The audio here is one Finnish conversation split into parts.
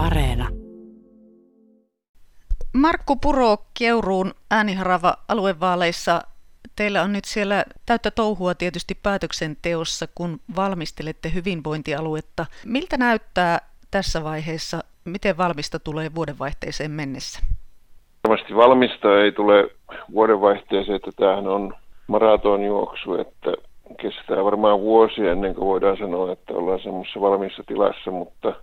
Areena. Markku Puro Keuruun ääniharava aluevaaleissa. Teillä on nyt siellä täyttä touhua tietysti päätöksenteossa, kun valmistelette hyvinvointialuetta. Miltä näyttää tässä vaiheessa, miten valmista tulee vuodenvaihteeseen mennessä? Varmasti valmista ei tule vuodenvaihteeseen, että tämähän on maratonjuoksu, että kestää varmaan vuosia ennen kuin voidaan sanoa, että ollaan semmoisessa valmiissa tilassa, mutta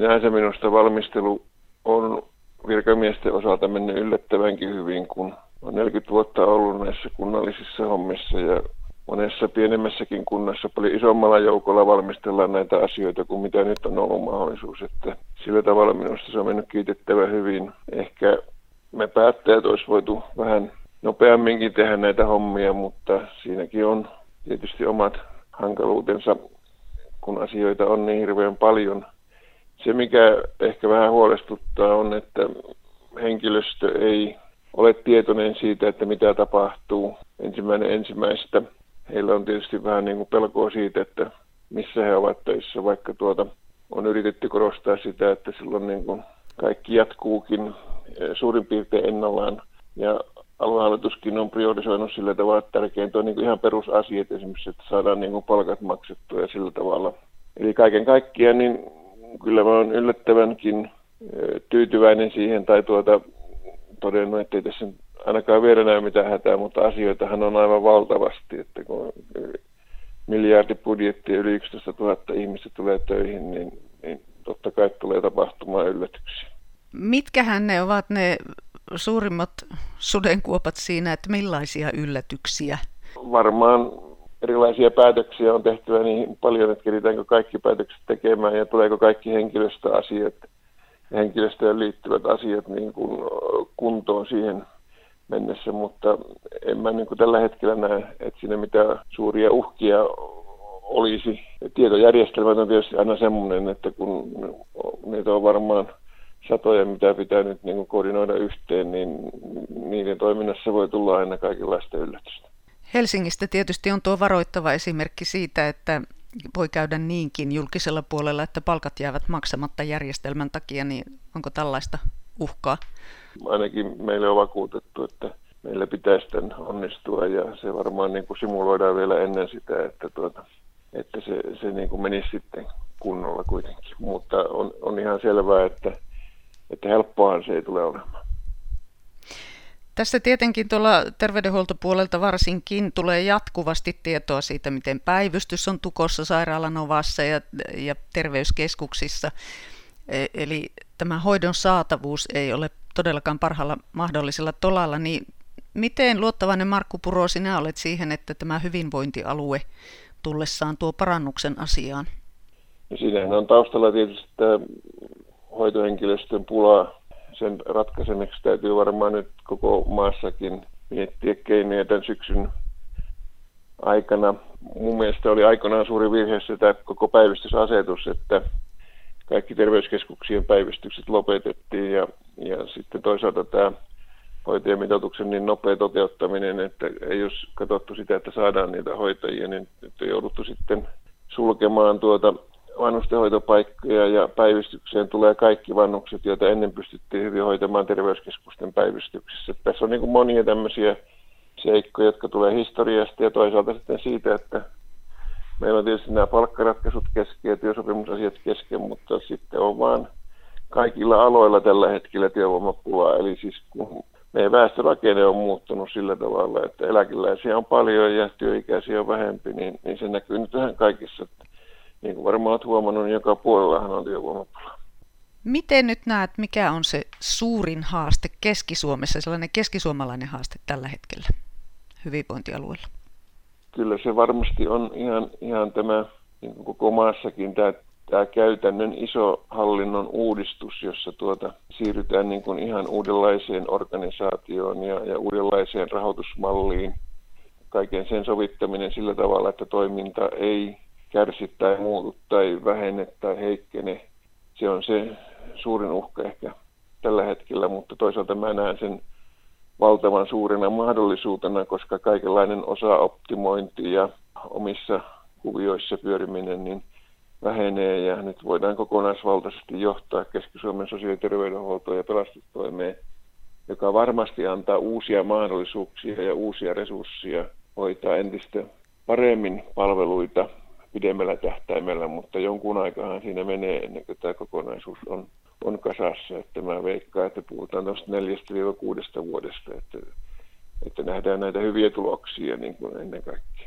sinänsä minusta valmistelu on virkamiesten osalta mennyt yllättävänkin hyvin, kun on 40 vuotta ollut näissä kunnallisissa hommissa ja monessa pienemmässäkin kunnassa paljon isommalla joukolla valmistellaan näitä asioita kuin mitä nyt on ollut mahdollisuus. Että sillä tavalla minusta se on mennyt kiitettävä hyvin. Ehkä me päättäjät olisi voitu vähän nopeamminkin tehdä näitä hommia, mutta siinäkin on tietysti omat hankaluutensa, kun asioita on niin hirveän paljon. Se, mikä ehkä vähän huolestuttaa, on, että henkilöstö ei ole tietoinen siitä, että mitä tapahtuu ensimmäinen ensimmäistä. Heillä on tietysti vähän niin kuin pelkoa siitä, että missä he ovat töissä, vaikka tuota on yritetty korostaa sitä, että silloin niin kuin kaikki jatkuukin eh, suurin piirtein ennallaan. Ja aluehallituskin on priorisoinut sillä tavalla, että tärkeintä on niin kuin ihan perusasiat esimerkiksi, että saadaan niin kuin palkat maksettua ja sillä tavalla. Eli kaiken kaikkiaan niin kyllä mä oon yllättävänkin tyytyväinen siihen tai tuota, todennut, että ei tässä ainakaan vielä näy mitään hätää, mutta asioitahan on aivan valtavasti, että kun miljardibudjetti yli 11 000 ihmistä tulee töihin, niin, niin totta kai tulee tapahtumaan yllätyksiä. Mitkähän ne ovat ne suurimmat sudenkuopat siinä, että millaisia yllätyksiä? Varmaan erilaisia päätöksiä on tehtyä niin paljon, että keritäänkö kaikki päätökset tekemään ja tuleeko kaikki henkilöstöasiat, henkilöstöön liittyvät asiat niin kuin kuntoon siihen mennessä, mutta en mä niin kuin tällä hetkellä näe, että siinä mitään suuria uhkia olisi. Tietojärjestelmät on tietysti aina semmoinen, että kun niitä on varmaan satoja, mitä pitää nyt niin kuin koordinoida yhteen, niin niiden toiminnassa voi tulla aina kaikenlaista yllätystä. Helsingistä tietysti on tuo varoittava esimerkki siitä, että voi käydä niinkin julkisella puolella, että palkat jäävät maksamatta järjestelmän takia, niin onko tällaista uhkaa? Ainakin meille on vakuutettu, että meillä pitäisi tämän onnistua ja se varmaan niin kuin simuloidaan vielä ennen sitä, että, tuota, että se, se niin kuin menisi sitten kunnolla kuitenkin. Mutta on, on ihan selvää, että, että helppoahan se ei tule olemaan. Tässä tietenkin tuolla terveydenhuoltopuolelta varsinkin tulee jatkuvasti tietoa siitä, miten päivystys on tukossa sairaalan ovassa ja, ja terveyskeskuksissa. E, eli tämä hoidon saatavuus ei ole todellakaan parhaalla mahdollisella tolalla, niin miten luottavainen Markku Puro sinä olet siihen, että tämä hyvinvointialue tullessaan tuo parannuksen asiaan? No siinähän on taustalla tietysti tämä hoitohenkilöstön pula sen ratkaisemiseksi täytyy varmaan nyt koko maassakin miettiä keinoja tämän syksyn aikana. Mun mielestä oli aikoinaan suuri virhe sitä koko päivystysasetus, että kaikki terveyskeskuksien päivystykset lopetettiin ja, ja sitten toisaalta tämä hoitajamitoituksen niin nopea toteuttaminen, että ei jos katsottu sitä, että saadaan niitä hoitajia, niin nyt on jouduttu sitten sulkemaan tuota vanhustenhoitopaikkoja ja päivystykseen tulee kaikki vannukset, joita ennen pystyttiin hyvin hoitamaan terveyskeskusten päivystyksissä. Tässä on niin kuin monia tämmöisiä seikkoja, jotka tulee historiasta ja toisaalta sitten siitä, että meillä on tietysti nämä palkkaratkaisut kesken ja työsopimusasiat kesken, mutta sitten on vaan kaikilla aloilla tällä hetkellä työvoimapulaa. Eli siis kun meidän väestörakenne on muuttunut sillä tavalla, että eläkeläisiä on paljon ja työikäisiä on vähempi, niin, niin se näkyy nyt vähän kaikissa niin kuin varmaan olet huomannut, niin joka puolellahan on työvoimapula. Miten nyt näet, mikä on se suurin haaste Keski-Suomessa, sellainen keskisuomalainen haaste tällä hetkellä hyvinvointialueella? Kyllä se varmasti on ihan, ihan tämä niin kuin koko maassakin tämä, tämä käytännön iso hallinnon uudistus, jossa tuota, siirrytään niin kuin ihan uudenlaiseen organisaatioon ja, ja uudenlaiseen rahoitusmalliin. Kaiken sen sovittaminen sillä tavalla, että toiminta ei kärsi tai muutu tai vähene tai heikkene. Se on se suurin uhka ehkä tällä hetkellä, mutta toisaalta mä näen sen valtavan suurena mahdollisuutena, koska kaikenlainen osa-optimointi ja omissa kuvioissa pyöriminen, niin vähenee ja nyt voidaan kokonaisvaltaisesti johtaa Keski-Suomen sosiaali- ja terveydenhuoltoa ja pelastustoimeen, joka varmasti antaa uusia mahdollisuuksia ja uusia resursseja hoitaa entistä paremmin palveluita pidemmällä tähtäimellä, mutta jonkun aikahan siinä menee ennen kuin tämä kokonaisuus on, on kasassa. Että mä veikkaan, että puhutaan tuosta neljästä kuudesta vuodesta, että, että nähdään näitä hyviä tuloksia niin kuin ennen kaikkea.